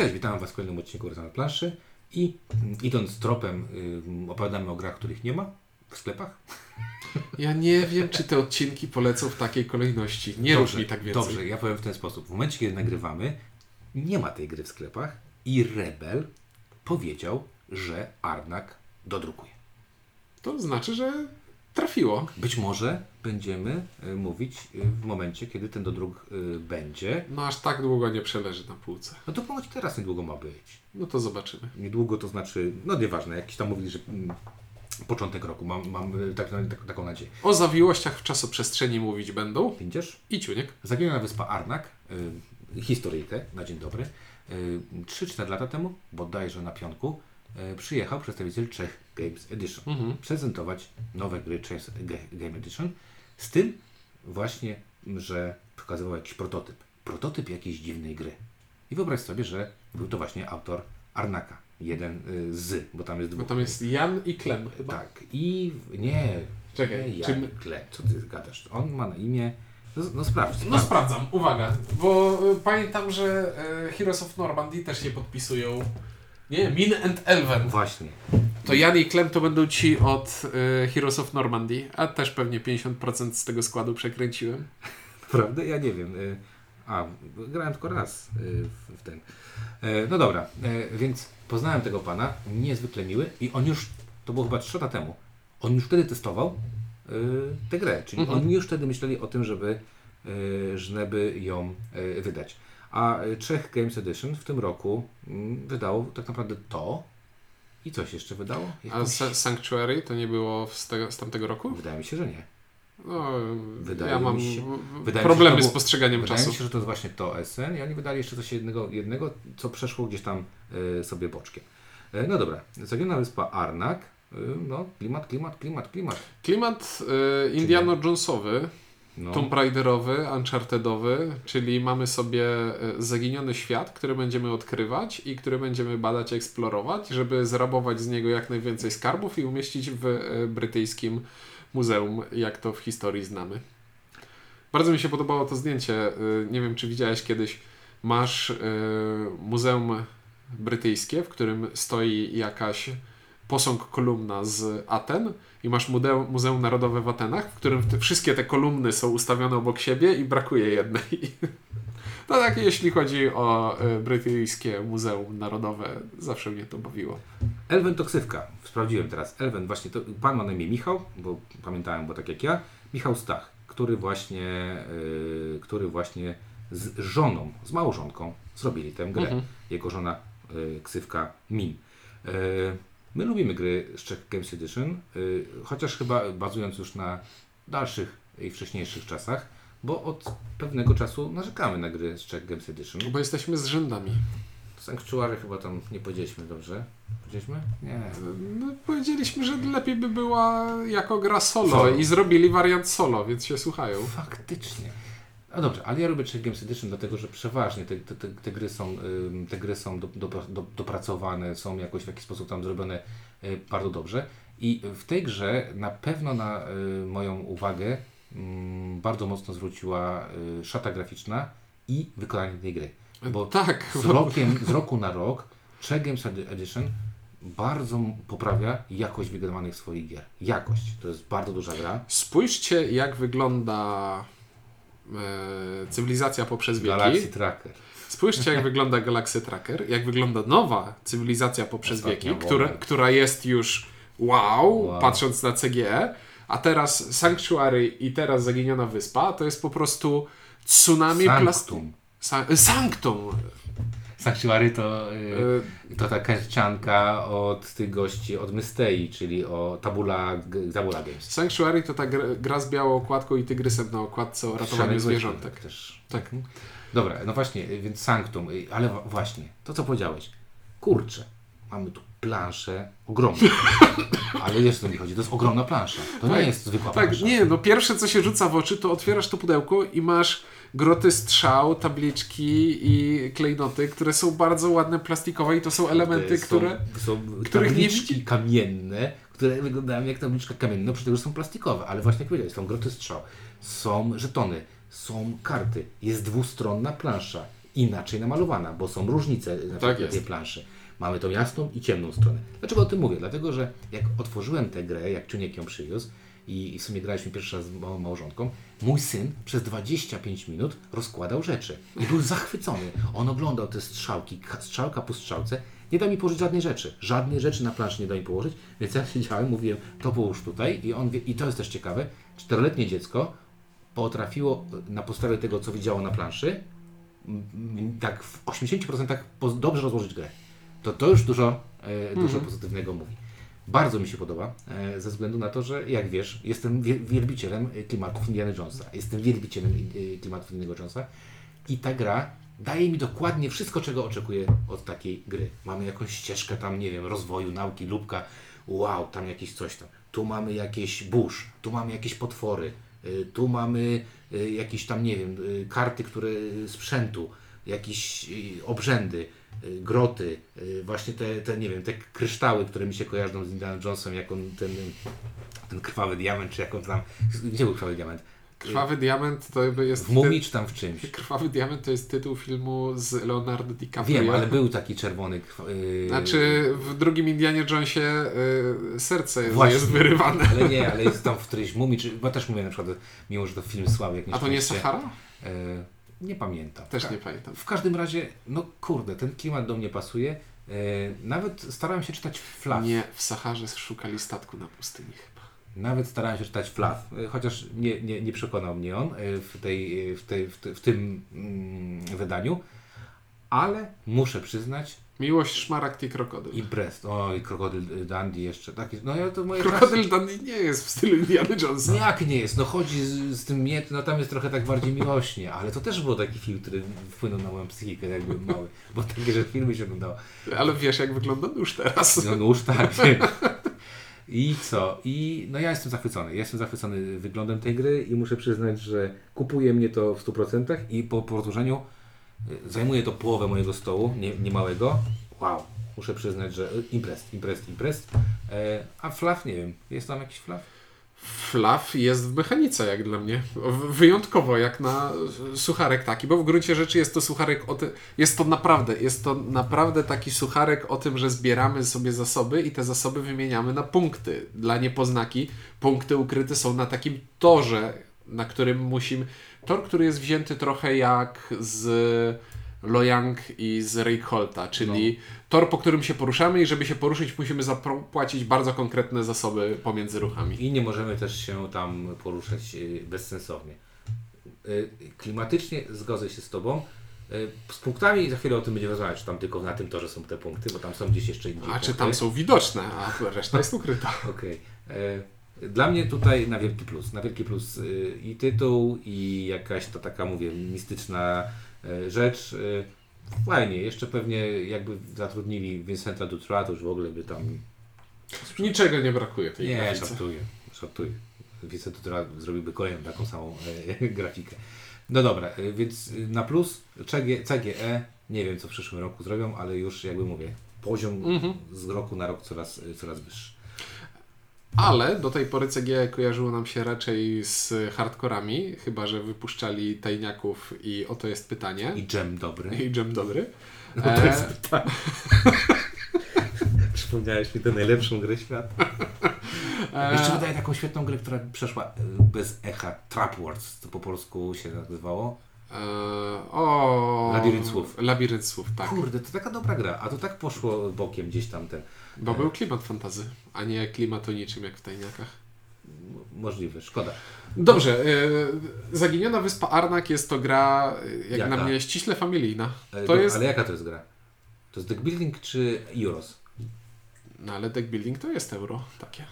Cześć, witam Was w kolejnym odcinku Rysa na planszy i mm, idąc tropem y, opowiadamy o grach, których nie ma w sklepach. Ja nie wiem, czy te odcinki polecą w takiej kolejności. Nie rób mi tak więcej. Dobrze, ja powiem w ten sposób. W momencie, kiedy nagrywamy, nie ma tej gry w sklepach i Rebel powiedział, że Arnak dodrukuje. To znaczy, że trafiło. Być może będziemy y, mówić y, w momencie, kiedy ten dodruk y, będzie. No aż tak długo nie przeleży na półce. No to ponoć teraz niedługo ma być. No to zobaczymy. Niedługo to znaczy, no nieważne, jakiś tam mówili, że mm, początek roku, mam, mam tak, tak, taką nadzieję. O zawiłościach w czasoprzestrzeni mówić będą. Widzisz? I ciuniek. Zaginiona wyspa Arnak, y, historyjkę na dzień dobry, y, 3-4 lata temu, bodajże na pionku, y, przyjechał przedstawiciel Czech Games Edition Mhm. prezentować nowe gry Ga- Game Edition z tym właśnie, że pokazywał jakiś prototyp. Prototyp jakiejś dziwnej gry. I wyobraź sobie, że był to właśnie autor Arnaka. Jeden y, z, bo tam jest Bo dwóch. tam jest Jan i Klem chyba. Tak. I nie. Czekaj, nie, czy Jan my- Kle. Co ty gadasz? On ma na imię. No, no sprawdź. No sprawdź. sprawdzam, uwaga, bo y, pamiętam, że y, Heroes of Normandy też się podpisują. Nie, Min and Elven. Właśnie. To Jan i Klem to będą ci od y, Heroes of Normandy, a też pewnie 50% z tego składu przekręciłem. Prawda? Ja nie wiem. y, A, grałem tylko raz y, w, ten. E, No dobra, e, więc poznałem tego pana, niezwykle miły i on już, to było chyba 3 lata temu, on już wtedy testował y, tę grę, czyli Mhm. oni już wtedy myśleli o tym, żeby, żeby ją wydać. A Czech Games Edition w tym roku mm, wydało tak naprawdę to i coś jeszcze wydało? A Sa- Sanctuary to nie było z, tego, z tamtego roku? Wydaje mi się, że nie. No, Wydaje ja mam mi się- wydaje problemy to z postrzeganiem Wydaje czasu. mi się, że to jest właśnie to SN i oni wydali jeszcze coś jednego, jednego co przeszło gdzieś tam y, sobie boczkiem. E, no dobra, Zaginiona Wyspa Arnak, y, no klimat, klimat, klimat, klimat. Klimat Indiana Jonesowy, No, Tomb Raiderowy, Unchartedowy, czyli mamy sobie y, zaginiony świat, który będziemy odkrywać i który będziemy badać, eksplorować, żeby zrabować z niego jak najwięcej skarbów i umieścić w y, brytyjskim muzeum, jak to w historii znamy. Bardzo mi się podobało to zdjęcie. y, Nie wiem, czy widziałeś kiedyś. Masz muzeum brytyjskie, w którym stoi jakaś posąg kolumna z Aten i masz muzeum, muzeum Narodowe w Atenach, w którym te, wszystkie te kolumny są ustawione obok siebie i brakuje jednej. To tak, jeśli chodzi o y, brytyjskie Muzeum Narodowe, zawsze mnie to bawiło. Elwen to ksywka. Sprawdziłem teraz. Elwen właśnie, to pan ma na imię Michał, bo pamiętałem, bo tak jak ja. Michał Stach, który właśnie, y, który właśnie z żoną, z małżonką zrobili tę grę. Mhm. Jego żona y, ksywka Min. Y, my lubimy gry z Czech Games Edition, y, chociaż chyba bazując już na dalszych i wcześniejszych czasach, bo od pewnego czasu narzekamy na gry z Czech Games Edition. Bo jesteśmy z rzędami. Sanctuary chyba tam nie powiedzieliśmy dobrze. Powiedzieliśmy? Nie. No, powiedzieliśmy, że lepiej by była jako gra solo, Solo. i zrobili wariant solo, więc się słuchają. Faktycznie. No dobrze, ale ja lubię Czech Games Edition, dlatego że przeważnie te, te, te, gry są, te gry są do, do, do, dopracowane, są jakoś w jakiś sposób tam zrobione y, bardzo dobrze. I w tej grze na pewno na y, moją uwagę bardzo mocno zwróciła y, szata graficzna i wykonanie tej gry. Bo tak, z, rokiem, z roku na rok Czech Games Edition bardzo poprawia jakość wygrywanych swoich gier. Jakość. To jest bardzo duża gra. Spójrzcie, jak wygląda cywilizacja poprzez wieki. Galaxy Tracker. Spójrzcie, jak wygląda Galaxy Tracker, jak wygląda nowa cywilizacja poprzez Ostatnia wieki, która, która jest już wow, Wow. patrząc na CGE, a teraz Sanctuary i teraz Zaginiona Wyspa to jest po prostu tsunami plastiku. Sanctum. Sanctum. Sanctuary to, y, E, to taka ścianka od tych gości, od Mystei, czyli o Tabula, Tabula Games. Sanctuary to ta gra, gra z białą okładką i tygrysem na okładce o ratowaniu zwierzątek. Też. Tak. Dobra, no właśnie, y, więc Sanctum, y, ale właśnie, to co powiedziałeś. Kurczę, mamy tu planszę ogromną. ale wiesz o co mi chodzi, to jest ogromna plansza. To nie Tak, jest zwykła Tak, plansza. nie, no pierwsze co się rzuca w oczy, to otwierasz to pudełko i masz groty strzał, tabliczki i klejnoty, które są bardzo ładne, plastikowe i to są elementy, są, które... Są których nie widzi- kamienne, które wyglądają jak tabliczka kamienna, przy tym, że są plastikowe, ale właśnie jak powiedziałeś, są groty strzał, są żetony, są karty, jest dwustronna plansza inaczej namalowana, bo są różnice na Tak tej planszy. Mamy tą jasną i ciemną stronę. Dlaczego o tym mówię? Dlatego, że jak otworzyłem tę grę, jak Czuniek ją przywiózł i, i w sumie graliśmy pierwszy raz z małą małżonką, mój syn przez 25 minut rozkładał rzeczy i był zachwycony. On oglądał te strzałki, ka- strzałka po strzałce, nie da mi położyć żadnej rzeczy. Żadnej rzeczy na planszy nie da mi położyć, więc ja siedziałem, mówiłem, to połóż tutaj i on wie, i to jest też ciekawe, czteroletnie dziecko potrafiło e, na podstawie tego, co widziało na planszy, tak w 80% po- dobrze rozłożyć grę. To to już dużo, e, dużo pozytywnego mówi. Bardzo mi się podoba, e, ze względu na to, że jak wiesz, jestem wie- wielbicielem e, klimatów Indiana Jonesa. Jestem wielbicielem e, klimatów Indiana Jonesa i ta gra daje mi dokładnie wszystko, czego oczekuję od takiej gry. Mamy jakąś ścieżkę tam, nie wiem, rozwoju, nauki, lubka, wow, tam jakieś coś tam. Tu mamy jakieś burz, tu mamy jakieś potwory, tu mamy jakieś tam, nie wiem, karty, które sprzętu, jakieś obrzędy, groty, y, właśnie te, te, nie wiem, te kryształy, które mi się kojarzą z Indiana Jonesem, jak on ten, ten krwawy diament, czy jak on tam, gdzie był krwawy diament? Krwawy Diament to jest... W mumii czy tam w czymś? Krwawy Diament to jest tytuł filmu z Leonardo DiCaprio. Wiem, ale był taki czerwony krwa, y, Znaczy w drugim Indianie Jonesie y, serce Właśnie. jest wyrywane. Ale nie, ale jest tam w którejś mumii, czy, bo też mówię na przykład, mimo że to film słaby, jak A to nie Sahara? E, nie pamiętam. Też Ka- nie pamiętam. W każdym razie, no kurde, ten klimat do mnie pasuje. E, nawet starałem się czytać Flaw. Nie, w Saharze szukali statku na pustyni chyba. Nawet starałem się czytać Flaw, e, chociaż nie, nie, nie przekonał mnie on e, w, tej, w, tej, w, te, w tym mm, wydaniu. Ale muszę przyznać, Miłość, szmaragd i krokodyl. i Brest, o i Krokodyl Dandy jeszcze, taki, no ja to moje Krokodyl Dandy nie jest w stylu Indiana Jonesa. No jak nie jest? No chodzi z, z tym miet, no tam jest trochę tak bardziej miłośnie, ale to też był taki film, który wpłynął na moją psychikę, jak byłem mały, bo takie, że filmy się oglądało. Ale wiesz jak wygląda nóż teraz. No nóż tak. I co? I no ja jestem zachwycony. Jestem zachwycony wyglądem tej gry i muszę przyznać, że kupuje mnie to w 100% i po powtórzeniu zajmuje to połowę mojego stołu, nie, nie małego. Wow. Muszę przyznać, że imprest, imprest, imprest. E, a flaw, nie wiem. Jest tam jakiś flaw? Flaw jest w mechanice jak dla mnie. Wyjątkowo jak na sucharek taki, bo w gruncie rzeczy jest to sucharek o tym, jest to naprawdę, jest to naprawdę taki sucharek o tym, że zbieramy sobie zasoby i te zasoby wymieniamy na punkty. Dla niepoznaki punkty ukryte są na takim torze, na którym musimy, tor, który jest wzięty trochę jak z Loyang i z Reykholta, czyli tor, po którym się poruszamy i żeby się poruszyć musimy zapłacić bardzo konkretne zasoby pomiędzy ruchami. I nie możemy też się tam poruszać y, bezsensownie. Y, Klimatycznie zgodzę się z Tobą. Y, Z punktami za chwilę o tym będziemy rozmawiać, czy tam tylko na tym torze są te punkty, bo tam są gdzieś jeszcze indziej. A czy tam są widoczne, a reszta jest ukryta. Okej. E, Dla mnie tutaj na wielki plus. Na wielki plus y, i tytuł, i jakaś to taka, mówię, mistyczna e, rzecz. Y, Fajnie, jeszcze pewnie jakby zatrudnili Vincenta Dutra, to już w ogóle by tam... Niczego nie brakuje tej Nie, grafice. żartuję, żartuję. Vincent Dutra zrobiłby kolejną taką samą grafikę. No dobra, więc y, na plus CG, CGE, nie wiem co w przyszłym roku zrobią, ale już jakby mówię, poziom Mhm. z roku na rok coraz, y, coraz wyższy. Ale do tej pory CGE kojarzyło nam się raczej z hardkorami, chyba że wypuszczali tajniaków i oto jest pytanie. I dżem dobry. I dżem dobry. No to E, jest tak. Przypomniałeś mi tę najlepszą grę świata. e, Jeszcze wydaje taką świetną grę, która przeszła e, bez echa. Trap Wars, to po polsku się nazywało. E, o... Labirynt słów. Labirynt słów, tak. Kurde, to taka dobra gra, a to tak poszło bokiem gdzieś tam ten. Bo był klimat fantazy, a nie klimat o niczym jak w tajniakach. Możliwe, szkoda. Dobrze, e, Zaginiona Wyspa Arnak jest to gra, e, jak Jaka? na mnie, ściśle familijna. E, To do- jest... Ale jaka to jest gra? To jest deck building czy Euros? No ale deck building to jest euro, takie.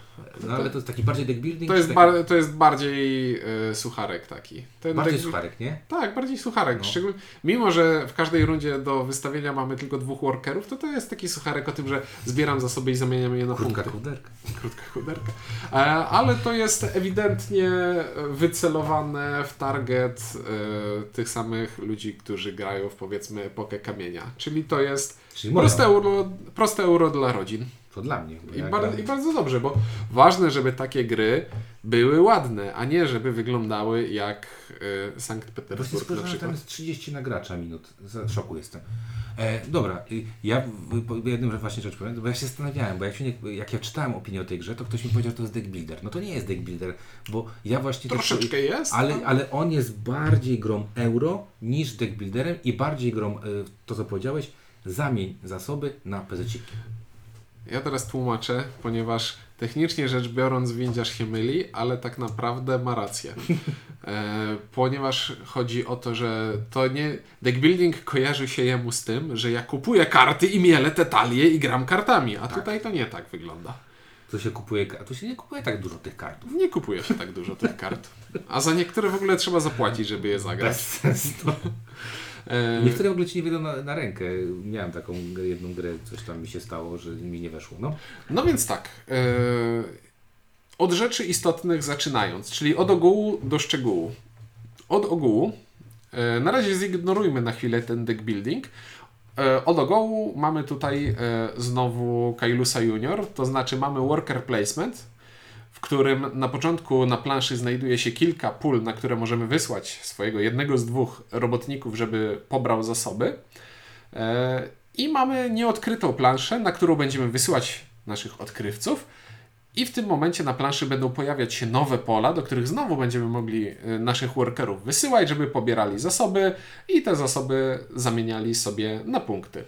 No ale to jest taki bardziej deck building? To jest, taki bar, to jest bardziej e, sucharek taki. Ten bardziej deck- sucharek, nie? Tak, bardziej sucharek. No. Szczególnie, mimo, że w każdej rundzie do wystawienia mamy tylko dwóch workerów, to to jest taki sucharek o tym, że zbieram zasoby i zamieniam je na Krótka punkty. kuderka. Krótka chuderka. E, ale to jest ewidentnie wycelowane w target e, tych samych ludzi, którzy grają w powiedzmy epokę kamienia. Czyli to jest Czyli Proste euro, proste euro dla rodzin. To dla mnie. I, bar- gram- I bardzo dobrze, bo ważne, żeby takie gry były ładne, a nie żeby wyglądały jak y, Sankt Petersburg na spojrzałem, że tam przykład. jest 30 na gracza minut. Za szoku jestem. E, dobra, ja jednym właśnie rzecz powiem, bo ja się zastanawiałem, bo jak, się nie, jak ja czytałem opinię o tej grze, to ktoś mi powiedział, że to jest deck builder. No to nie jest deck builder, bo ja właśnie... też- Troszeczkę jest. ale, ale on jest bardziej grą euro niż deck builderem i bardziej grą, y, to co powiedziałeś, zamień zasoby na pezeciki. Ja teraz tłumaczę, ponieważ technicznie rzecz biorąc windziarz się myli, ale tak naprawdę ma rację. E, ponieważ chodzi o to, że to nie... Deck building kojarzy się jemu z tym, że ja kupuję karty i mielę te talie i gram kartami, a tutaj to nie tak wygląda. To się kupuje, a tu się nie kupuje tak dużo tych kartów. Nie kupuje się tak dużo tych kart. A za niektóre w ogóle trzeba zapłacić, żeby je zagrać. Bez sensu. Niektóre w ogóle ci nie wyjdą na, na rękę. Miałem taką jedną grę, coś tam mi się stało, że mi nie weszło. No. No więc tak. e, od rzeczy istotnych zaczynając, czyli od ogółu do szczegółu. Od ogółu. e, na razie zignorujmy na chwilę ten deck building. E, od ogółu mamy tutaj znowu Kailusa Junior, to znaczy mamy worker placement, w którym na początku na planszy znajduje się kilka pól, na które możemy wysłać swojego jednego z dwóch robotników, żeby pobrał zasoby. E, I mamy nieodkrytą planszę, na którą będziemy wysyłać naszych odkrywców. I w tym momencie na planszy będą pojawiać się nowe pola, do których znowu będziemy mogli e, naszych workerów wysyłać, żeby pobierali zasoby i te zasoby zamieniali sobie na punkty.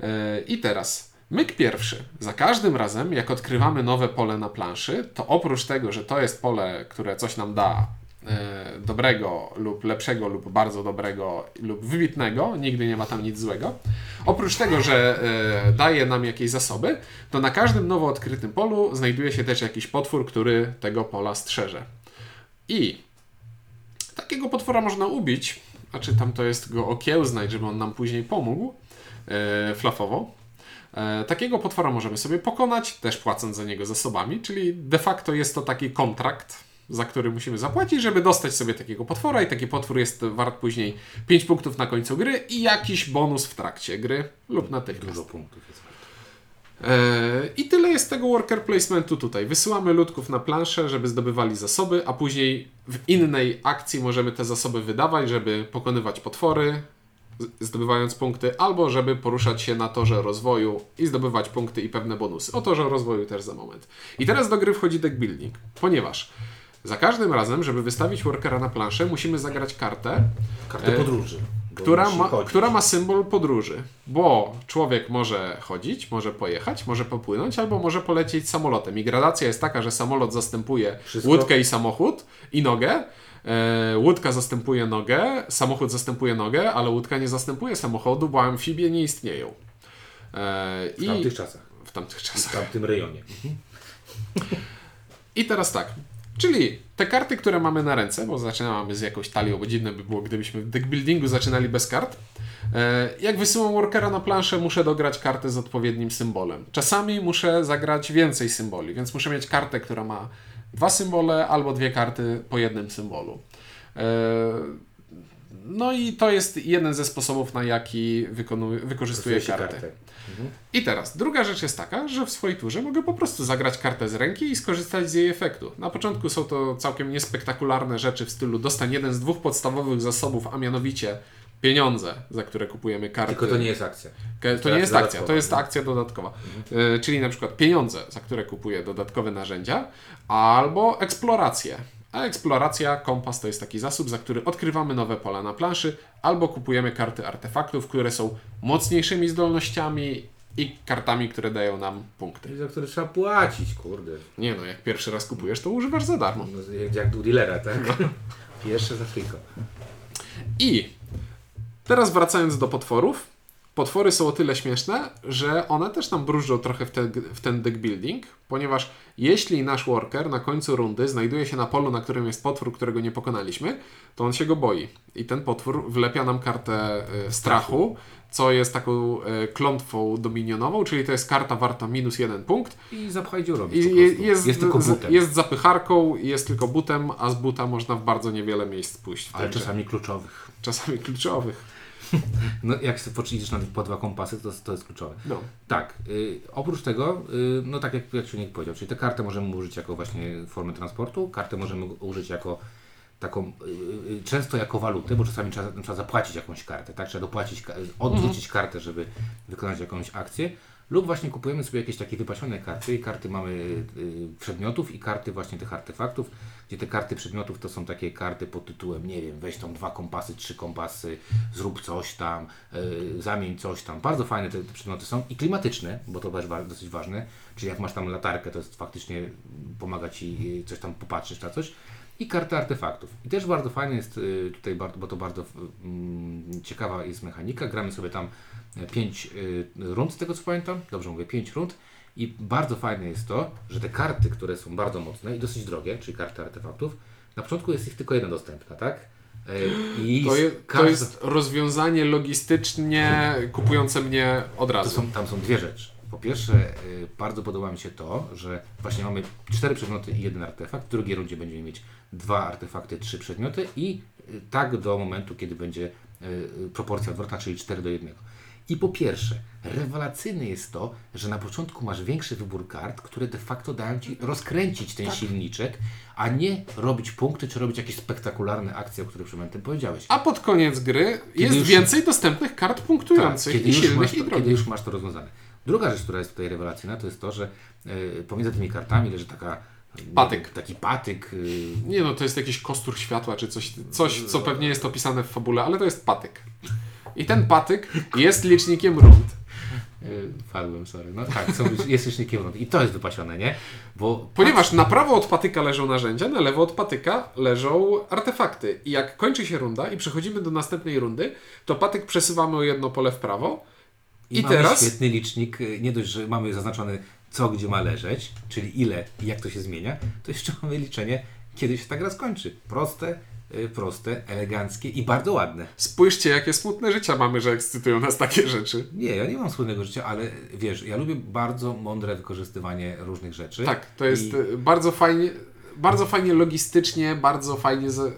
E, I teraz myk pierwszy. Za każdym razem, jak odkrywamy nowe pole na planszy, to oprócz tego, że to jest pole, które coś nam da e, dobrego lub lepszego lub bardzo dobrego lub wybitnego, nigdy nie ma tam nic złego. Oprócz tego, że e, daje nam jakieś zasoby, to na każdym nowo odkrytym polu znajduje się też jakiś potwór, który tego pola strzeże. I takiego potwora można ubić, a czy tam to jest go okiełznać, żeby on nam później pomógł e, flafowo. E, takiego potwora możemy sobie pokonać, też płacąc za niego zasobami, czyli de facto jest to taki kontrakt, za który musimy zapłacić, żeby dostać sobie takiego potwora i taki potwór jest wart później 5 punktów na końcu gry i jakiś bonus w trakcie gry lub natychmiast. Dużo punktów jest. E, I tyle jest tego worker placementu tutaj. Wysyłamy ludków na planszę, żeby zdobywali zasoby, a później w innej akcji możemy te zasoby wydawać, żeby pokonywać potwory, zdobywając punkty, albo żeby poruszać się na torze rozwoju i zdobywać punkty i pewne bonusy. O torze rozwoju też za moment. I teraz do gry wchodzi deck building, ponieważ za każdym razem, żeby wystawić workera na planszę, musimy zagrać kartę, Kartę E, podróży. Która ma, chodzić. która ma symbol podróży. Bo człowiek może chodzić, może pojechać, może popłynąć, albo może polecieć samolotem. I gradacja jest taka, że samolot zastępuje Wszystko- łódkę i samochód i nogę. E, łódka zastępuje nogę, samochód zastępuje nogę, ale łódka nie zastępuje samochodu, bo amfibie nie istnieją. E, W tamtych czasach. w tamtych W czasach. tamtym rejonie. I teraz tak. Czyli te karty, które mamy na ręce, bo zaczynamy z jakąś talią, bo dziwne by było, gdybyśmy w deckbuildingu zaczynali bez kart. E, Jak wysyłam workera na planszę, muszę dograć kartę z odpowiednim symbolem. Czasami muszę zagrać więcej symboli, więc muszę mieć kartę, która ma dwa symbole albo dwie karty po jednym symbolu. No i to jest jeden ze sposobów, na jaki wykonuję, wykorzystuję Stosuje się kartę. I teraz, druga rzecz jest taka, że w swojej turze mogę po prostu zagrać kartę z ręki i skorzystać z jej efektu. Na początku są to całkiem niespektakularne rzeczy w stylu dostań jeden z dwóch podstawowych zasobów, a mianowicie pieniądze, za które kupujemy karty. Tylko to nie jest akcja. To nie jest akcja, to jest akcja dodatkowa. E, Czyli na przykład pieniądze, za które kupuję dodatkowe narzędzia, albo eksplorację. A eksploracja, kompas to jest taki zasób, za który odkrywamy nowe pola na planszy, albo kupujemy karty artefaktów, które są mocniejszymi zdolnościami i kartami, które dają nam punkty. I za które trzeba płacić, kurde. Nie no, jak pierwszy raz kupujesz, to używasz za darmo. No, jak, jak u dealera, tak? Pierwsze za friko. I teraz wracając do potworów. Potwory są o tyle śmieszne, że one też nam bróżdżą trochę w, te, w ten deck building, ponieważ jeśli nasz worker na końcu rundy znajduje się na polu, na którym jest potwór, którego nie pokonaliśmy, to on się go boi. I ten potwór wlepia nam kartę e, strachu, co jest taką e, klątwą dominionową, czyli to jest karta warta minus jeden punkt. I zapchaj dziurą. I jest, jest tylko z- butem. jest zapycharką, jest tylko butem, a z buta można w bardzo niewiele miejsc pójść. ale czasami kluczowych. czasami kluczowych. No, jak sobie poczynisz na po dwa kompasy, to, to jest kluczowe. No. Tak, y, oprócz tego, y, no tak jak, jak Czuniek powiedział, czyli tę kartę możemy użyć jako właśnie formę transportu, kartę możemy użyć jako taką, y, y, często jako walutę, bo czasami trzeba, trzeba zapłacić jakąś kartę, tak? Trzeba dopłacić, ka- odwrócić kartę, żeby wykonać jakąś akcję. Lub właśnie kupujemy sobie jakieś takie wypasione karty i karty mamy y, przedmiotów i karty właśnie tych artefaktów, gdzie te karty przedmiotów to są takie karty pod tytułem, nie wiem, weź tam dwa kompasy, trzy kompasy, zrób coś tam, y, zamień coś tam. Bardzo fajne te, te przedmioty są i klimatyczne, bo to też dosyć ważne, czyli jak masz tam latarkę, to jest faktycznie pomaga Ci y, coś tam popatrzeć na coś i karty artefaktów. I też bardzo fajne jest tutaj, bo to bardzo mm, ciekawa jest mechanika. Gramy sobie tam 5 rund, z tego co pamiętam. Dobrze mówię, 5 rund. I bardzo fajne jest to, że te karty, które są bardzo mocne i dosyć drogie, czyli karty artefaktów, na początku jest ich tylko jedna dostępna, tak? Y, I To, je, to każda- jest rozwiązanie logistycznie kupujące mnie od razu. są, tam są dwie rzeczy. Po pierwsze, bardzo podoba mi się to, że właśnie mamy cztery przedmioty i jeden artefakt. W drugiej rundzie będziemy mieć dwa artefakty, trzy przedmioty i tak do momentu, kiedy będzie proporcja odwrotna, czyli 4 do 1. I po pierwsze, rewelacyjne jest to, że na początku masz większy wybór kart, które de facto dają Ci rozkręcić ten silniczek, a nie robić punkty, czy robić jakieś spektakularne akcje, o których przed momentem powiedziałeś. A pod koniec gry jest już- więcej dostępnych kart punktujących kiedy, i już masz silnych to, i kiedy drogich. już masz to rozwiązane. Druga rzecz, która jest tutaj rewelacyjna, to jest to, że e, pomiędzy tymi kartami leży taka nie Patyk. taki patyk. y, Nie no, to jest jakiś kostur światła czy coś, coś, co pewnie jest opisane w fabule, ale to jest patyk. I ten patyk jest licznikiem rund. y, Wpadłem, sorry. No tak, są, jest licznikiem rund. I to jest wypasione, nie? Bo Ponieważ na prawo od patyka leżą narzędzia, na lewo od patyka leżą artefakty. I jak kończy się runda i przechodzimy do następnej rundy, to patyk przesuwamy o jedno pole w prawo. I, I mamy teraz- świetny licznik, y, nie dość, że mamy zaznaczone co gdzie ma leżeć, czyli ile i jak to się zmienia, to jeszcze mamy liczenie, kiedy się ta gra skończy. Proste, proste, eleganckie i bardzo ładne. Spójrzcie, jakie smutne życia mamy, że ekscytują nas takie rzeczy. Nie, ja nie mam wspólnego życia, ale wiesz, ja lubię bardzo mądre wykorzystywanie różnych rzeczy. Tak, to jest I, y, bardzo fajnie, bardzo fajnie logistycznie, bardzo fajnie. Z, y,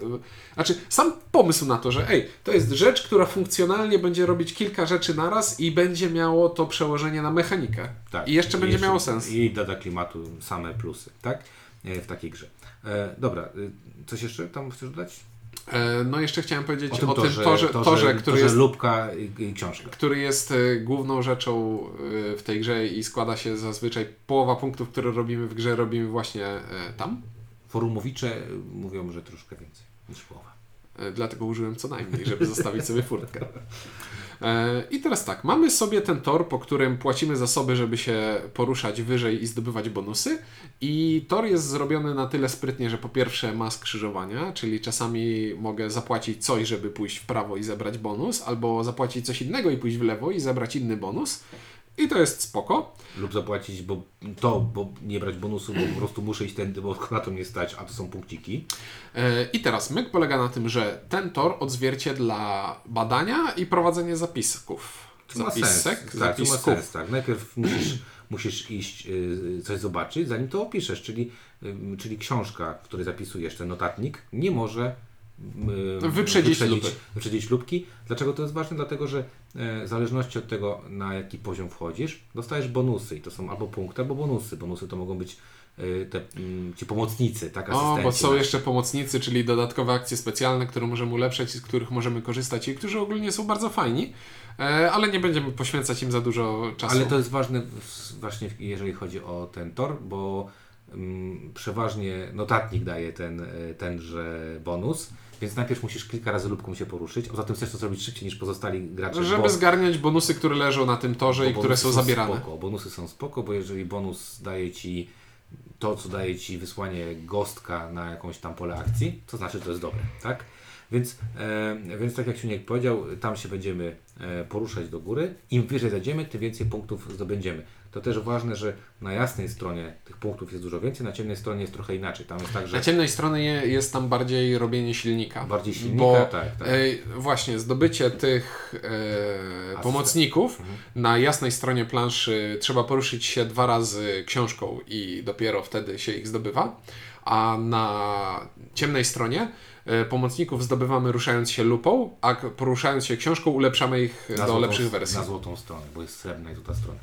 znaczy, sam pomysł na to, że ej, to jest rzecz, która funkcjonalnie będzie robić kilka rzeczy naraz i będzie miało to przełożenie na mechanikę. tak, I jeszcze będzie miało sens. I doda klimatu same plusy, tak? E, W takiej grze. E, dobra, y, coś jeszcze tam chcesz dodać? E, no, jeszcze chciałem powiedzieć O o tym torze, torze, torze, torze, który torze jest lubka i, książka. który jest e, główną rzeczą w tej grze i składa się zazwyczaj połowa punktów, które robimy w grze, robimy właśnie tam. Forumowicze mówią, że troszkę więcej niż połowa. Dlatego użyłem co najmniej, żeby zostawić sobie furtkę. E, I teraz tak, mamy sobie ten tor, po którym płacimy zasoby, żeby się poruszać wyżej i zdobywać bonusy. I tor jest zrobiony na tyle sprytnie, że po pierwsze ma skrzyżowania, czyli czasami mogę zapłacić coś, żeby pójść w prawo i zebrać bonus, albo zapłacić coś innego i pójść w lewo i zebrać inny bonus. I to jest spoko. Lub zapłacić bo to, bo nie brać bonusu, bo po prostu muszę iść tędy, bo na to mnie stać, a to są punkciki. E, I teraz myk polega na tym, że ten tor odzwierciedla badania i prowadzenie zapisków. Ma Zapisek, sens. Tak, co ma sens, tak. Najpierw musisz, musisz iść y, coś zobaczyć, zanim to opiszesz, czyli, czyli książka, w której zapisujesz ten notatnik, nie może y, Wyprzedzić lupy. wyprzedzić lupki. Dlaczego to jest ważne? Dlatego, że w zależności od tego, na jaki poziom wchodzisz, dostajesz bonusy i to są albo punkty, albo bonusy. Bonusy to mogą być y, te, mm, ci pomocnicy, tak, O, asystenci. bo są nasi. jeszcze pomocnicy, czyli dodatkowe akcje specjalne, które możemy ulepszać z których możemy korzystać i którzy ogólnie są bardzo fajni, e, ale nie będziemy poświęcać im za dużo czasu. Ale to jest ważne właśnie jeżeli chodzi o ten tor, bo mm, przeważnie notatnik daje ten, e, tenże bonus, więc najpierw musisz kilka razy lubką się poruszyć, poza tym chcesz to zrobić szybciej niż pozostali gracze. Żeby bo, zgarniać bonusy, które leżą na tym torze i które bonusy są zabierane. Spoko. Bonusy są spoko, bo jeżeli bonus daje Ci to, co daje Ci wysłanie gostka na jakąś tam pole akcji, to znaczy, to jest dobre, tak? Więc, e, więc tak jak Siuniek powiedział, tam się będziemy e, poruszać do góry. Im wyżej zajdziemy, tym więcej punktów zdobędziemy. To też ważne, że na jasnej stronie tych punktów jest dużo więcej, na ciemnej stronie jest trochę inaczej. Tam jest tak, że Na ciemnej stronie je- jest tam bardziej robienie silnika. bardziej silnika, Bo tak, tak. e, właśnie zdobycie tych e, pomocników Mhm. na jasnej stronie planszy trzeba poruszyć się dwa razy książką i dopiero wtedy się ich zdobywa. A na ciemnej stronie e, pomocników zdobywamy ruszając się lupą, a poruszając się książką ulepszamy ich na do złotą- lepszych wersji. Na złotą stronę, bo jest srebrna i złota strona.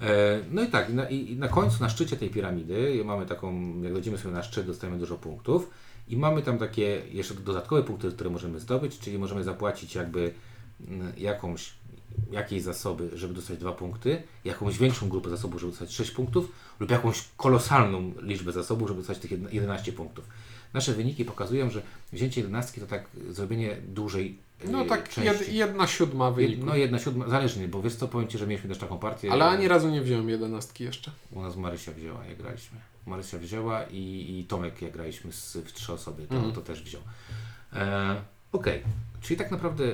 E, No i tak, na, i na końcu, na szczycie tej piramidy, mamy taką, jak dojdziemy sobie na szczyt, dostajemy dużo punktów i mamy tam takie jeszcze dodatkowe punkty, które możemy zdobyć, czyli możemy zapłacić jakby mm, jakąś, jakieś zasoby, żeby dostać dwa punkty, jakąś większą grupę zasobów, żeby dostać 6 punktów lub jakąś kolosalną liczbę zasobów, żeby dostać tych jedna- 11 punktów. Nasze wyniki pokazują, że wzięcie 11 to tak zrobienie dużej No e, tak, jed, jedna siódma wyniku. No jedna siódma, zależnie, bo wiesz co, powiem Ci, że mieliśmy też taką partię. Ale ani razu nie wziąłem jedenastki jeszcze. U nas Marysia wzięła, jak graliśmy. Marysia wzięła i, i Tomek, jak graliśmy z, w trzy osoby, to, Mhm. to też wziął. E, Okej, czyli tak naprawdę,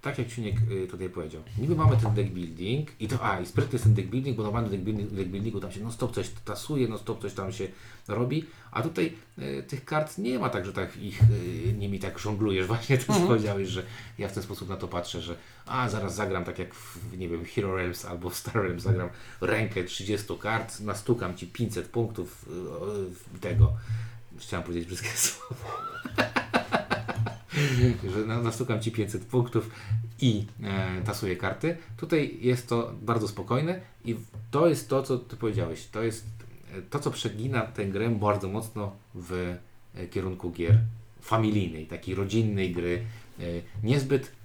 tak jak Ciuniek y, tutaj powiedział, niby mamy ten deck building i to, a i sprytny jest ten deck building, bo normalny deck, building, deck buildingu tam się non stop coś tasuje, non stop coś tam się robi, a tutaj y, tych kart nie ma tak, że tak ich y, nimi tak żonglujesz. Właśnie ty Mhm. powiedziałeś, że ja w ten sposób na to patrzę, że a zaraz zagram tak jak w, nie wiem, Hero Realms albo Star Realms zagram rękę 30 kart, nastukam Ci 500 punktów y, tego. Chciałem powiedzieć brzydkie słowo. że na- nastukam Ci 500 punktów i e, tasuję karty. Tutaj jest to bardzo spokojne i to jest to, co Ty powiedziałeś. To jest e, to, co przegina tę grę bardzo mocno w e, kierunku gier familijnej, takiej rodzinnej gry, e, niezbyt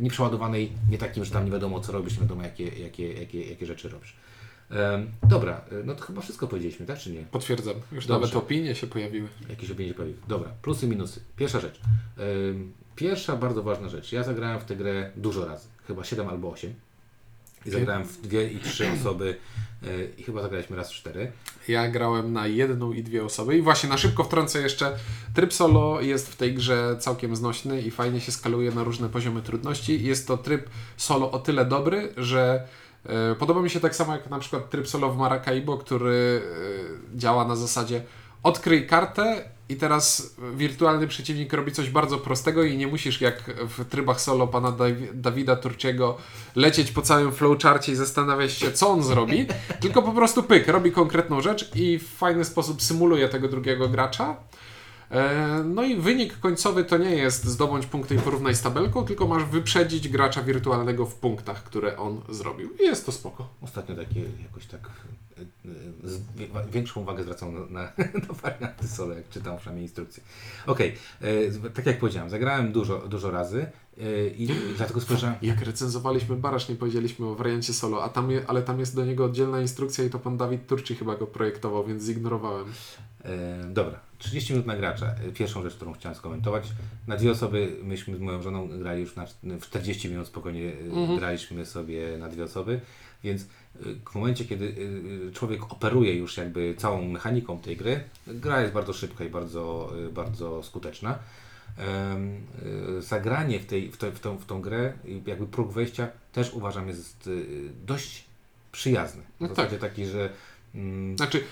nieprzeładowanej, nie takim, że tam nie wiadomo co robisz, nie wiadomo jakie, jakie, jakie, jakie rzeczy robisz. Dobra, e, no to chyba wszystko powiedzieliśmy, tak czy nie? Potwierdzam. Już Dobrze. nawet opinie się pojawiły. Jakieś opinie pojawiły. Dobra, plusy, minusy. Pierwsza rzecz. Pierwsza bardzo ważna rzecz. Ja zagrałem w tę grę dużo razy. Chyba 7 albo 8. I zagrałem w dwie i trzy osoby y, i chyba zagraliśmy raz w cztery. Ja grałem na jedną i dwie osoby i właśnie na szybko wtrącę jeszcze, tryb solo jest w tej grze całkiem znośny i fajnie się skaluje na różne poziomy trudności. Jest to tryb solo o tyle dobry, że e, podoba mi się tak samo jak na przykład tryb solo w Maracaibo, który e, działa na zasadzie odkryj kartę i teraz wirtualny przeciwnik robi coś bardzo prostego i nie musisz jak w trybach solo pana Dawi- Dawida Turciego lecieć po całym flowcharcie i zastanawiać się co on zrobi, tylko po prostu pyk, robi konkretną rzecz i w fajny sposób symuluje tego drugiego gracza. E, No i wynik końcowy to nie jest zdobądź punkty i porównaj z tabelką, tylko masz wyprzedzić gracza wirtualnego w punktach, które on zrobił. I jest to spoko. Ostatnio takie jakoś tak z, wie- większą uwagę zwracam na, na, na warianty solo, jak czytam przynajmniej instrukcje. Okej, y, tak jak powiedziałem, zagrałem dużo, dużo razy i dlatego spojrzałem... Jak recenzowaliśmy Barasz, nie powiedzieliśmy o wariancie solo, a tam je, ale tam jest do niego oddzielna instrukcja i to pan Dawid Turci chyba go projektował, więc zignorowałem. E, dobra, 30 minut na gracza. Pierwszą rzecz, którą chciałem skomentować. Na dwie osoby, myśmy z moją żoną grali już na, w 40 minut spokojnie e, Mhm. graliśmy sobie na dwie osoby, więc e, w momencie, kiedy e, człowiek operuje już jakby całą mechaniką tej gry, gra jest bardzo szybka i bardzo, bardzo skuteczna. Zagranie w, tej, w, te, w, tą, w tą grę, jakby próg wejścia też uważam jest dość przyjazny. W No tak. zasadzie taki, że mm, Znaczy,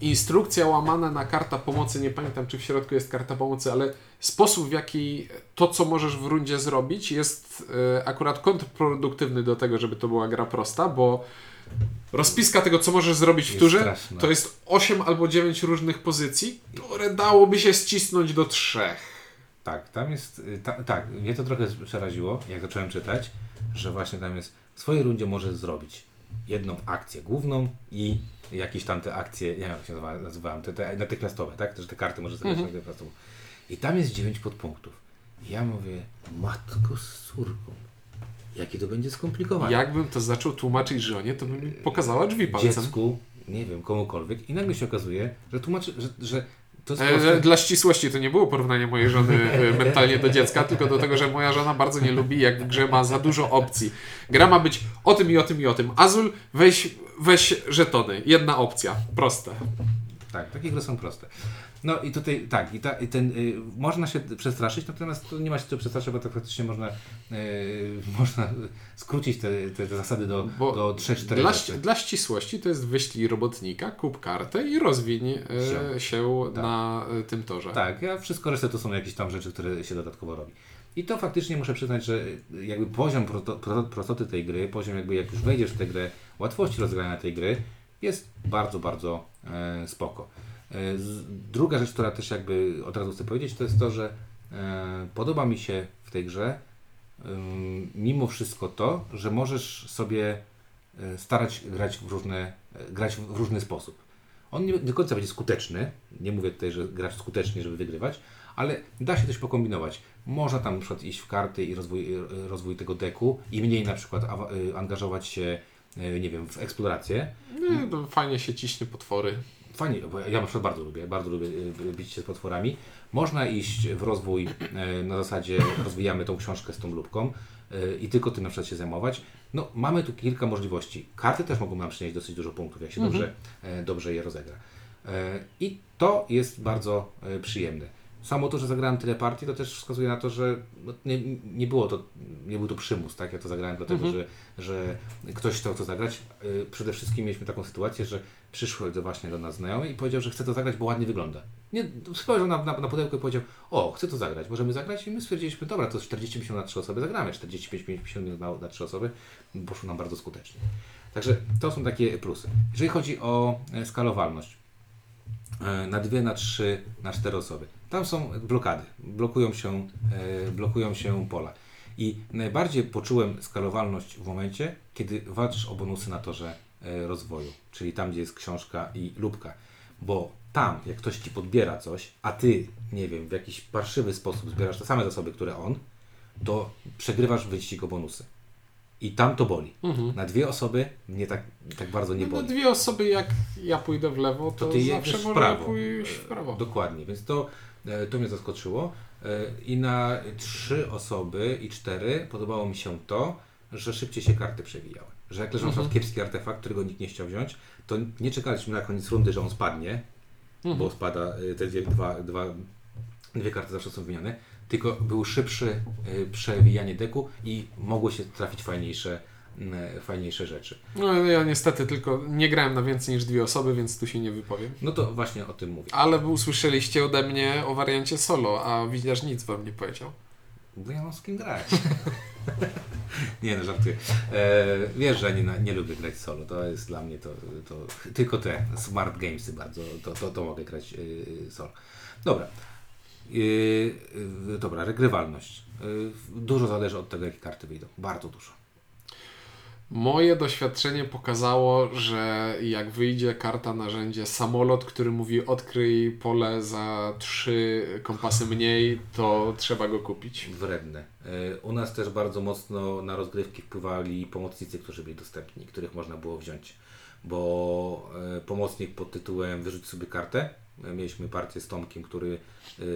instrukcja łamana na karta pomocy, nie pamiętam czy w środku jest karta pomocy, ale sposób w jaki to, co możesz w rundzie zrobić, jest e, akurat kontrproduktywny do tego, żeby to była gra prosta, bo rozpiska tego, co możesz zrobić w Jest turze, straszna. to jest 8 albo 9 różnych pozycji, które dałoby się ścisnąć do trzech. Tak, tam jest, y, ta, tak, mnie to trochę przeraziło, jak zacząłem czytać, że właśnie tam jest, w swojej rundzie możesz zrobić jedną akcję główną i jakieś tam te akcje, nie wiem jak się nazywa- nazywałem, te, te natychmiastowe, tak, że te karty możesz zagrać Mhm. natychmiastowo. I tam jest 9 podpunktów. Ja mówię, matko z córką, jakie to będzie skomplikowane. Jakbym to zaczął tłumaczyć żonie, to by mi pokazała drzwi palcem. Dziecku, nie wiem, komukolwiek i nagle się okazuje, że tłumaczy, że, że to jest po E, prostu- Dla ścisłości to nie było porównanie mojej żony e, mentalnie do dziecka, tylko do tego, że moja żona bardzo nie lubi, jak w grze ma za dużo opcji. Gra ma być o tym i o tym i o tym. Azul, weź, weź żetony. Jedna opcja. Proste. Tak, takie gry są proste. No i tutaj tak, i, ta, i ten, y, można się przestraszyć, natomiast to nie ma się co przestraszyć, bo tak faktycznie można, y, można skrócić te, te, te zasady do, Bo do 3-4 Dla, dla ścisłości to jest wyślij robotnika, kup kartę i rozwiń e, Się. Tak. na e, tym torze. Tak, a wszystko resztę to są jakieś tam rzeczy, które się dodatkowo robi. I to faktycznie muszę przyznać, że jakby poziom proto, proto, prostoty tej gry, poziom jakby jak już wejdziesz w tę grę, łatwości rozgrania tej gry jest bardzo, bardzo e, spoko. E, druga rzecz, która też jakby od razu chcę powiedzieć, to jest to, że e, podoba mi się w tej grze mimo wszystko to, że możesz sobie starać grać w, różne, grać w różny sposób. On nie do końca będzie skuteczny, nie mówię tutaj, że grasz skutecznie, żeby wygrywać, ale da się coś pokombinować. Można tam na przykład iść w karty i rozwój, rozwój tego deku i mniej na przykład angażować się, nie wiem, w eksplorację. Nie, to fajnie się ciśnie potwory. Fajnie, bo ja na przykład bardzo lubię, bardzo lubię y, bić się z potworami. Można iść w rozwój y, na zasadzie rozwijamy tą książkę z tą lubką i tylko tym na przykład się zajmować. No, mamy tu kilka możliwości. Karty też mogą nam przynieść dosyć dużo punktów, jak się dobrze, e, dobrze je rozegra. E, I to jest bardzo e, przyjemne. Samo to, że zagrałem tyle partii, to też wskazuje na to, że no, nie, nie było to, nie był to przymus, tak? Ja to zagrałem dlatego, że, że ktoś chciał to zagrać. Y, Przede wszystkim mieliśmy taką sytuację, że przyszły do właśnie do nas znajomy i powiedział, że chce to zagrać, bo ładnie wygląda. Nie, spojrzał na, na, na pudełko i powiedział, o, chcę to zagrać, możemy zagrać? I my stwierdziliśmy, dobra, to 40 minut na 3 osoby zagramy, 45-50 minut na, na 3 osoby, poszło nam bardzo skutecznie. Także to są takie plusy. Jeżeli chodzi o e, skalowalność, e, na dwie, na trzy, na cztery osoby. Tam są blokady, blokują się, e, blokują się pola. I najbardziej poczułem skalowalność w momencie, kiedy walczysz o bonusy na torze e, rozwoju, czyli tam, gdzie jest książka i lubka. Bo tam, jak ktoś ci podbiera coś, a ty, nie wiem, w jakiś parszywy sposób zbierasz te same zasoby, które on, to przegrywasz wyścig o bonusy. I tam to boli. Na dwie osoby mnie tak, tak bardzo nie Mhm. No, boli. dwie osoby, jak ja pójdę w lewo, to, To ty zawsze w prawo. pójść w prawo. Dokładnie, więc to, to mnie zaskoczyło. E, I na trzy osoby i cztery podobało mi się to, że szybciej się karty przewijały. Że jak na przykład kiepski artefakt, którego nikt nie chciał wziąć, to nie czekaliśmy na koniec rundy, że on spadnie, bo spada e, te dwie, dwa, dwa, dwie karty zawsze są wymieniane, tylko był szybszy e, przewijanie deku i mogło się trafić fajniejsze, fajniejsze rzeczy. No ja niestety tylko nie grałem na więcej niż dwie osoby, więc tu się nie wypowiem. No to właśnie o tym mówię. Ale usłyszeliście ode mnie o wariancie solo, a widzisz nic wam nie powiedział. Bo ja mam z kim grać. nie no, żartuję. E, wiesz, że nie, nie lubię grać solo. To jest dla mnie to, to tylko te smart gamesy bardzo, to, to, to mogę grać e, solo. Dobra. E, e, dobra, regrywalność. E, dużo zależy od tego, jakie karty wyjdą. Bardzo dużo. Moje doświadczenie pokazało, że jak wyjdzie karta narzędzie samolot, który mówi odkryj pole za trzy kompasy mniej, to trzeba go kupić. Wredne. E, U nas też bardzo mocno na rozgrywki wpływali pomocnicy, którzy byli dostępni, których można było wziąć. Bo e, pomocnik pod tytułem Wyrzuć sobie kartę. e, Mieliśmy partię z Tomkiem, który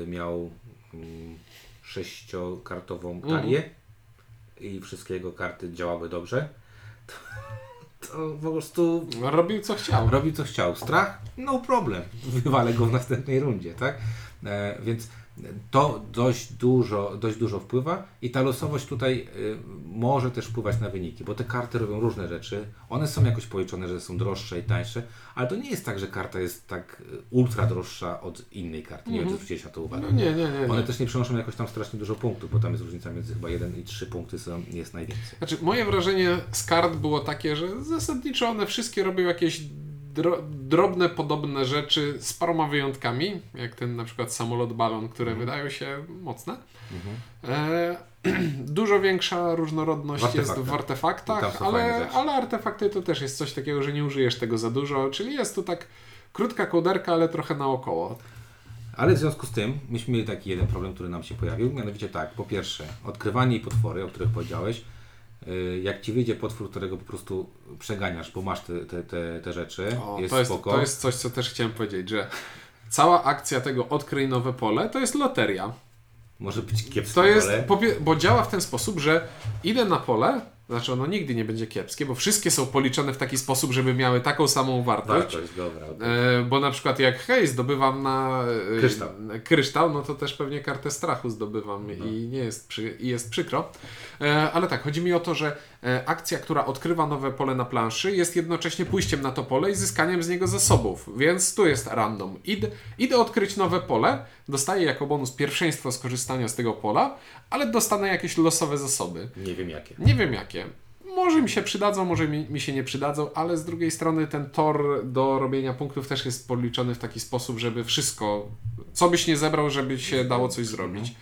miał mm, sześciokartową talię i wszystkie jego karty działały dobrze. To, to po prostu Robił co chciał. robił co chciał. Strach? No problem. Wywalę go w następnej rundzie, tak? E, więc to dość dużo, dość dużo wpływa i ta losowość tutaj y, może też wpływać na wyniki, bo te karty robią różne rzeczy. One są jakoś policzone, że są droższe i tańsze, ale to nie jest tak, że karta jest tak y, ultra droższa od innej karty. Nie wiem, czy zwróciłeś na to uwagę. No nie, nie, nie. One też nie przynoszą jakoś tam strasznie dużo punktów, bo tam jest różnica między chyba 1 i 3 punkty są, jest najwięcej. Znaczy, moje wrażenie z kart było takie, że zasadniczo one wszystkie robią jakieś dro drobne, podobne rzeczy z paroma wyjątkami, jak ten na przykład samolot, balon, które Mhm. wydają się mocne. E, dużo większa różnorodność W jest w artefaktach, ale, ale artefakty to też jest coś takiego, że nie użyjesz tego za dużo, czyli jest to tak krótka kołderka, ale trochę naokoło. Ale w związku z tym myśmy mieli taki jeden problem, który nam się pojawił. Mianowicie tak, po pierwsze, odkrywanie i potwory, o których powiedziałeś. Yy, Jak ci wyjdzie potwór, którego po prostu przeganiasz, bo masz te, te, te, te rzeczy, O, jest to, jest, spoko. to jest coś, co też chciałem powiedzieć, że cała akcja tego odkryj nowe pole to jest loteria. Może być kiepskie, To jest, ale bo działa w ten sposób, że idę na pole, znaczy ono nigdy nie będzie kiepskie, bo wszystkie są policzone w taki sposób, żeby miały taką samą wartość. wartość, dobra. E, bo na przykład jak hej, zdobywam na e, Kryształ. kryształ, no to też pewnie kartę strachu zdobywam i nie jest, przy, i jest przykro. E, ale tak, chodzi mi o to, że akcja, która odkrywa nowe pole na planszy, jest jednocześnie pójściem na to pole i zyskaniem z niego zasobów, więc tu jest random. Idę, idę odkryć nowe pole, dostaję jako bonus pierwszeństwo skorzystania z tego pola, ale dostanę jakieś losowe zasoby. Nie wiem jakie. Nie wiem jakie. Może mi się przydadzą, może mi, mi się nie przydadzą, ale z drugiej strony ten tor do robienia punktów też jest policzony w taki sposób, żeby wszystko, co byś nie zebrał, żeby się dało coś zrobić.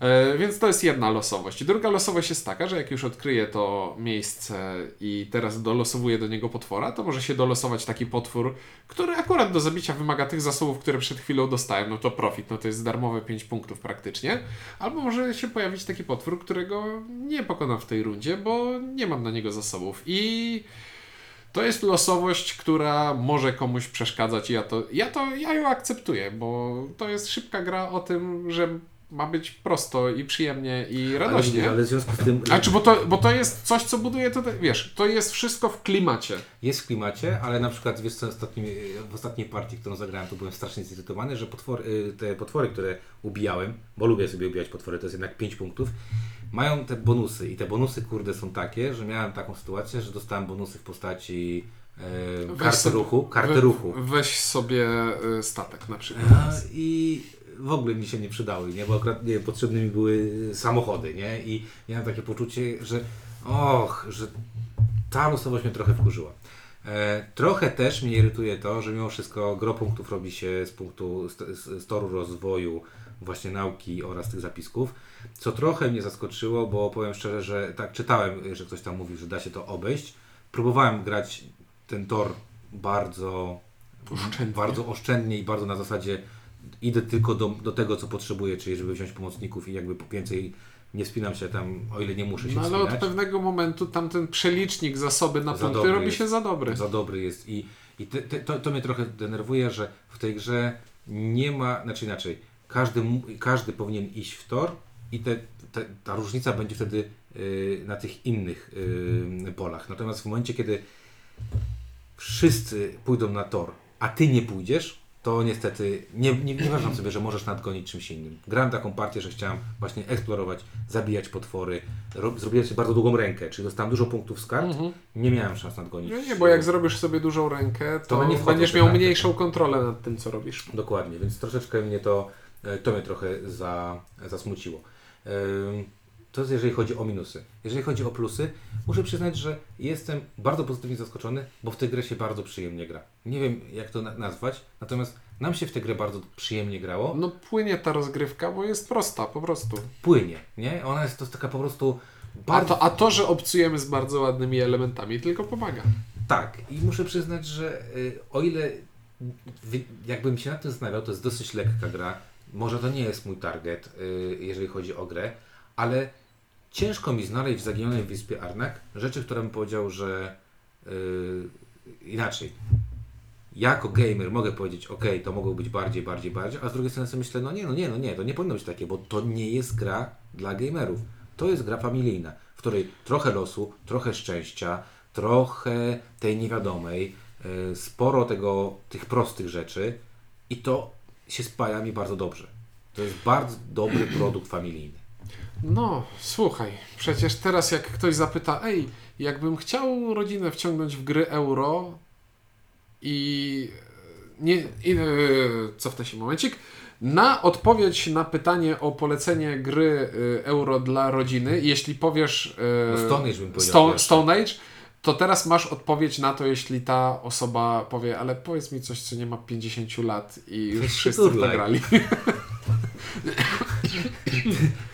E, więc to jest jedna losowość. Druga losowość jest taka, że jak już odkryję to miejsce i teraz dolosowuję do niego potwora, to może się dolosować taki potwór, który akurat do zabicia wymaga tych zasobów, które przed chwilą dostałem. No to profit, no to jest darmowe 5 punktów praktycznie. Albo może się pojawić taki potwór, którego nie pokonam w tej rundzie, bo nie mam na niego zasobów. I to jest losowość, która może komuś przeszkadzać ja to, ja to, ja ją akceptuję, bo to jest szybka gra o tym, że ma być prosto i przyjemnie i radośnie. Ale, ale w związku z tym... A czy bo to, bo to jest coś, co buduje to, wiesz, to jest wszystko w klimacie. Jest w klimacie, ale na przykład wiesz co, ostatnim, w ostatniej partii, którą zagrałem, to byłem strasznie zirytowany, że potwory, te potwory, które ubijałem, bo lubię sobie ubijać potwory, to jest jednak 5 punktów, mają te bonusy i te bonusy kurde są takie, że miałem taką sytuację, że dostałem bonusy w postaci e, karty ruchu, karty we- ruchu. Weź sobie y, statek na przykład. A, I w ogóle mi się nie przydały, nie? bo akurat nie, potrzebne mi były samochody, nie? I miałem takie poczucie, że och, że ta losowość mnie trochę wkurzyła. E, trochę też mnie irytuje to, że mimo wszystko gro punktów robi się z punktu z, z, z toru rozwoju właśnie nauki oraz tych zapisków, co trochę mnie zaskoczyło, bo powiem szczerze, że tak czytałem, że ktoś tam mówił, że da się to obejść. Próbowałem grać ten tor bardzo Oszczędnie. bardzo oszczędnie i bardzo na zasadzie idę tylko do, do tego, co potrzebuję, czyli żeby wziąć pomocników i jakby więcej nie wspinam się tam, o ile nie muszę się No ale od pewnego momentu tamten przelicznik zasoby na punkty robi jest. się za dobry. Za dobry jest i, i te, te, to, to mnie trochę denerwuje, że w tej grze nie ma, znaczy inaczej, każdy, każdy powinien iść w tor i te, te, ta różnica będzie wtedy y, na tych innych y, polach. Natomiast w momencie, kiedy wszyscy pójdą na tor, a ty nie pójdziesz, to niestety nie, nie, nie wyobrażam sobie, że możesz nadgonić czymś innym. Grałem taką partię, że chciałem właśnie eksplorować, zabijać potwory, ro, zrobiłem sobie bardzo długą rękę, czyli dostałem dużo punktów z kart, nie miałem szans nadgonić. No nie, bo jak zrobisz sobie dużą rękę, to, To nie wchodzą będziesz te miał karty. mniejszą kontrolę nad tym, co robisz. Dokładnie, więc troszeczkę mnie to, e, to mnie trochę za, zasmuciło. Ym, To jest jeżeli chodzi o minusy. Jeżeli chodzi o plusy, muszę przyznać, że jestem bardzo pozytywnie zaskoczony, bo w tę grę się bardzo przyjemnie gra. Nie wiem jak to na- nazwać, natomiast nam się w tę grę bardzo przyjemnie grało. No płynie ta rozgrywka, bo jest prosta, po prostu. Płynie, nie? Ona jest to taka po prostu A bardzo... to, a to, że obcujemy z bardzo ładnymi elementami, tylko pomaga. Tak, i muszę przyznać, że y, o ile jakbym się nad tym zastanawiał, to jest dosyć lekka gra. Może to nie jest mój target, y, jeżeli chodzi o grę, ale ciężko mi znaleźć w zaginionej wyspie Arnak rzeczy, które bym powiedział, że y, inaczej. Jako gamer mogę powiedzieć, ok, to mogło być bardziej, bardziej, bardziej, a z drugiej strony sobie myślę, no nie, no nie, no nie, to nie powinno być takie, bo to nie jest gra dla gamerów. To jest gra familijna, w której trochę losu, trochę szczęścia, trochę tej niewiadomej, y, sporo tego, tych prostych rzeczy i to się spaja mi bardzo dobrze. To jest bardzo dobry produkt familijny. No, słuchaj, przecież teraz jak ktoś zapyta, ej, jakbym chciał rodzinę wciągnąć w gry euro i nie, i, e, cofnę się momencik, na odpowiedź na pytanie o polecenie gry e, euro dla rodziny, jeśli powiesz e, No Stone Age bym powiedział Stone. Stone Age, to teraz masz odpowiedź na to, jeśli ta osoba powie, ale powiedz mi coś, co nie ma 50 lat i już wszyscy w to grali.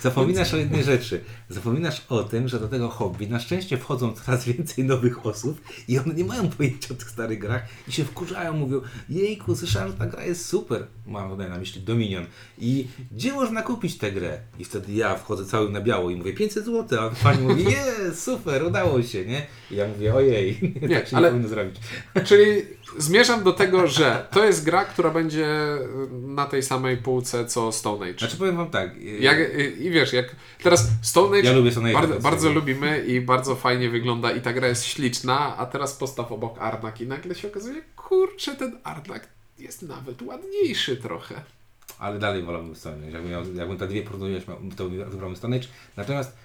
Zapominasz o jednej rzeczy. Zapominasz o tym, że do tego hobby na szczęście wchodzą coraz więcej nowych osób i one nie mają pojęcia o tych starych grach i się wkurzają, mówią jejku, słyszałem, że ta gra jest super. Mam tutaj na myśli Dominion. I gdzie można kupić tę grę? I wtedy ja wchodzę cały na biało i mówię 500 zł, a pani mówi jest, super, udało się, nie? I ja mówię ojej, Nie, tak się ale- nie powinno zrobić. Czyli zmierzam do tego, że to jest gra, która będzie na tej samej półce co Stone Age. Znaczy powiem wam tak. Jak, I wiesz, jak teraz Stone Age Ja lubię Stone Age'a bardzo, bardzo lubimy i bardzo fajnie wygląda i ta gra jest śliczna, a teraz postaw obok Arnak i nagle się okazuje, kurczę, ten Arnak jest nawet ładniejszy trochę. ale dalej wolałbym Stone Age. Jakbym, miał, jakbym te dwie porównywać, to wybrałbym Stone Age. Natomiast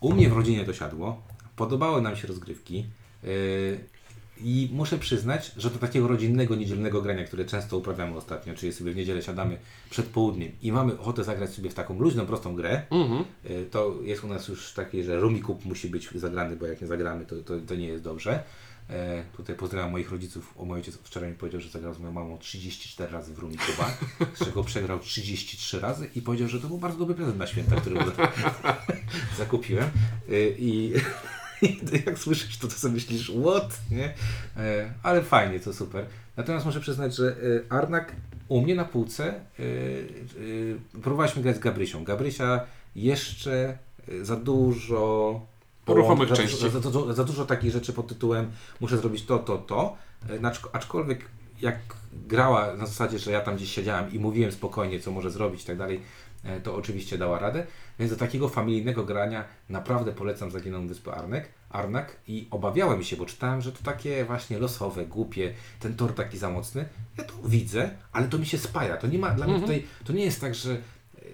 u mnie w rodzinie to siadło, podobały nam się rozgrywki yy, i muszę przyznać, że do takiego rodzinnego, niedzielnego grania, które często uprawiamy ostatnio, czyli sobie w niedzielę siadamy przed południem i mamy ochotę zagrać sobie w taką luźną, prostą grę, Mhm. yy, to jest u nas już takie, że rumikup musi być zagrany, bo jak nie zagramy, to, to, to nie jest dobrze. E, tutaj pozdrawiam moich rodziców. O, mój ojciec wczoraj mi powiedział, że zagrał z moją mamą 34 razy w Rumi Kuba, z czego przegrał 33 razy i powiedział, że to był bardzo dobry prezent na święta, który zakupiłem. E, I jak słyszysz to, to sobie myślisz, what? Nie? E, ale fajnie, to super. Natomiast muszę przyznać, że e, Arnak u mnie na półce e, próbowaliśmy grać z Gabrysią. Gabrysia jeszcze za dużo Ruchomych za, części. Za, za, za, dużo takich rzeczy pod tytułem muszę zrobić to, to, to. Acz- Aczkolwiek jak grała na zasadzie, że ja tam gdzieś siedziałem i mówiłem spokojnie, co może zrobić i tak dalej, to oczywiście dała radę. Więc do takiego familijnego grania naprawdę polecam Zaginioną Wyspę Arnek, Arnak i obawiałem się, bo czytałem, że to takie właśnie losowe, głupie, ten tor taki za mocny. Ja to widzę, ale to mi się spaja. To nie ma dla mnie tutaj, to nie jest tak, że e,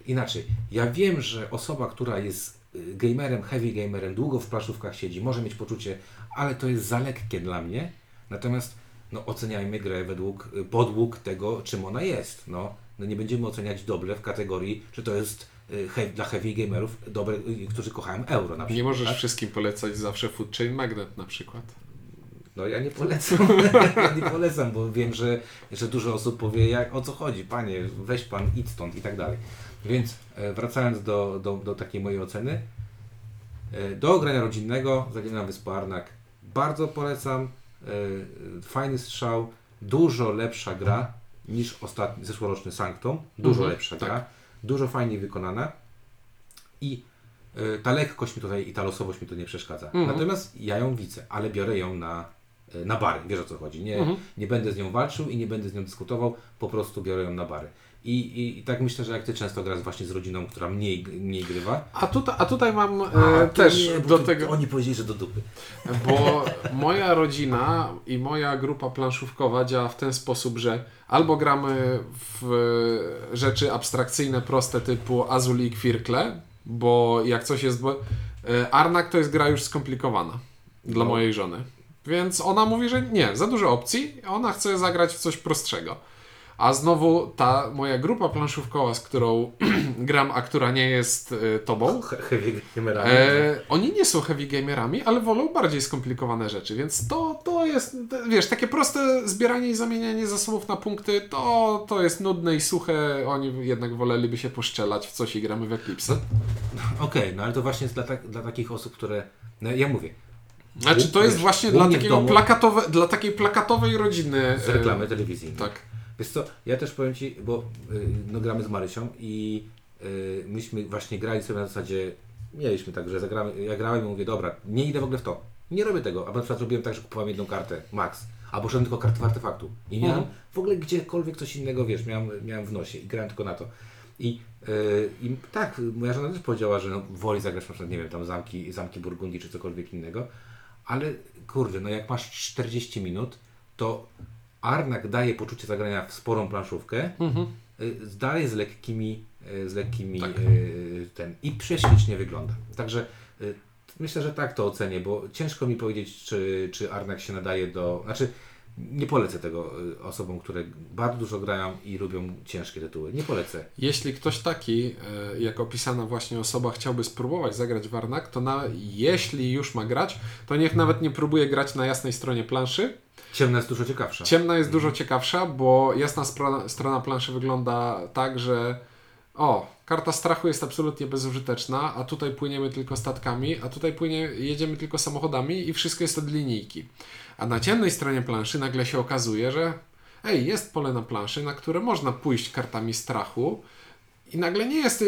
inaczej. Ja wiem, że osoba, która jest y, gamerem, heavy gamerem, długo w planszówkach siedzi, może mieć poczucie, ale to jest za lekkie dla mnie. Natomiast no, oceniajmy grę według y, podług tego, czym ona jest. No, no nie będziemy oceniać dobre w kategorii, czy to jest he, dla heavy gamerów, dobre, y, którzy kochają euro na przykład. Nie możesz tak? wszystkim polecać zawsze Food Chain Magnet na przykład. No ja nie polecam, ja nie polecam, bo wiem, że, że dużo osób powie, jak, o co chodzi, panie, weź pan, idź stąd i tak dalej. Więc e, wracając do, do, do takiej mojej oceny, e, do grania rodzinnego, Zaginana Wyspa Arnak, bardzo polecam, e, fajny strzał, dużo lepsza gra niż ostatni, zeszłoroczny Sanctum, dużo Mhm, lepsza tak. gra, dużo fajniej wykonana i e, ta lekkość mi tutaj i ta losowość mi to nie przeszkadza. Mhm. Natomiast ja ją widzę, ale biorę ją na, e, na bary, wiesz o co chodzi. Nie, Mhm. nie będę z nią walczył i nie będę z nią dyskutował, po prostu biorę ją na bary. I, i, i tak myślę, że jak ty często grasz właśnie z rodziną, która mniej, mniej grywa. A, tuta, a tutaj mam e, A, to też nie, do tego. Oni powiedzieli, że do dupy. Bo moja rodzina i moja grupa planszówkowa działa w ten sposób, że albo gramy w rzeczy abstrakcyjne, proste typu Azul i Kwirkle, bo jak coś jest... E, Arnak to jest gra już skomplikowana dla No. mojej żony. Więc ona mówi, że nie, za dużo opcji, ona chce zagrać w coś prostszego. A znowu ta moja grupa planszówkowa, z którą gram, a która nie jest e, tobą, He- Heavy gamerami. E, oni nie są heavy gamerami, ale wolą bardziej skomplikowane rzeczy, więc to, to jest, wiesz, takie proste zbieranie i zamienianie zasobów na punkty, to, to jest nudne i suche, oni jednak woleliby się poszczelać w coś i gramy w Eclipse. Okej, no ale to właśnie jest dla, tak, dla takich osób, które. No ja mówię, Znaczy, to jest właśnie dla, takiego domu- plakatowe, dla takiej plakatowej rodziny. z e, reklamy telewizyjnej. Tak. Wiesz co, ja też powiem Ci, bo y, no, gramy z Marysią i y, myśmy właśnie grali sobie na zasadzie, mieliśmy tak, że zagramy, ja grałem i mówię, dobra, nie idę w ogóle w to, nie robię tego, a na przykład robiłem tak, że kupowałem jedną kartę, max, albo szedłem tylko kartę w artefaktu. I nie miałem Mhm. w ogóle gdziekolwiek coś innego, wiesz, miałem, miałem w nosie i grałem tylko na to. I, y, I tak, moja żona też powiedziała, że no, woli zagrać na przykład, nie wiem, tam zamki, zamki Burgundii czy cokolwiek innego, ale kurde, no jak masz 40 minut, to Arnak daje poczucie zagrania w sporą planszówkę, Mhm. y, dalej z lekkimi, y, z lekkimi Tak. y, ten i prześlicznie wygląda. Także myślę, że tak to ocenię, bo ciężko mi powiedzieć, czy, czy Arnak się nadaje do, znaczy nie polecę tego osobom, które bardzo dużo grają i lubią ciężkie tytuły. Nie polecę. Jeśli ktoś taki, jak opisana właśnie osoba, chciałby spróbować zagrać w Arnak, to na, jeśli już ma grać, to niech nawet nie próbuje grać na jasnej stronie planszy, Ciemna jest dużo ciekawsza. Ciemna jest dużo ciekawsza, bo jasna strona, strona planszy wygląda tak, że o, karta strachu jest absolutnie bezużyteczna, a tutaj płyniemy tylko statkami, a tutaj płynie, jedziemy tylko samochodami i wszystko jest od linijki. A na ciemnej stronie planszy nagle się okazuje, że ej, jest pole na planszy, na które można pójść kartami strachu i nagle nie jest...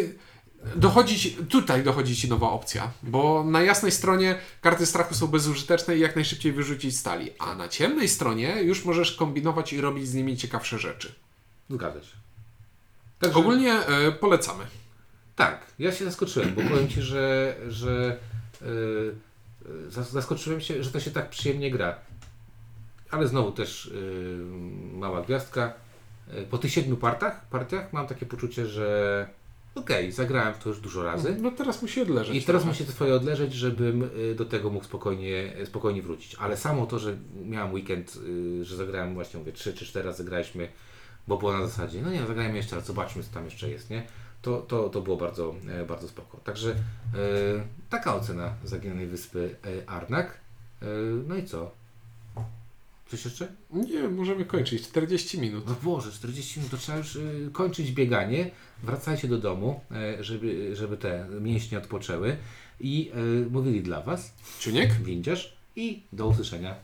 Dochodzi tutaj dochodzi ci nowa opcja, bo na jasnej stronie karty strachu są bezużyteczne i jak najszybciej wyrzucić stali, a na ciemnej stronie już możesz kombinować i robić z nimi ciekawsze rzeczy. Zgadza się. Także- Ogólnie e, polecamy. Tak, ja się zaskoczyłem, bo powiem Ci, że, że zas- zaskoczyłem się, że to się tak przyjemnie gra. Ale znowu też yy, mała gwiazdka. Po tych siedmiu partach, partiach mam takie poczucie, że okej, zagrałem w to już dużo razy. No teraz musi odleżeć. I teraz trochę. musi to swoje odleżeć, żebym y, do tego mógł spokojnie, spokojnie wrócić. Ale samo to, że miałem weekend, y, że zagrałem właśnie, mówię, 3 czy 4 razy zagraliśmy, bo było na zasadzie, no nie, zagrajmy jeszcze raz, zobaczmy co tam jeszcze jest, nie? To, to, to było bardzo, e, bardzo spoko. Także e, taka ocena Zaginionej Wyspy e, Arnak. E, no i co? Coś jeszcze? Nie, możemy kończyć. 40 minut. No Boże, 40 minut to trzeba już y, kończyć bieganie. Wracajcie do domu, e, żeby, żeby te mięśnie odpoczęły. I y, mówili dla Was Czuniek? Windziarz i do usłyszenia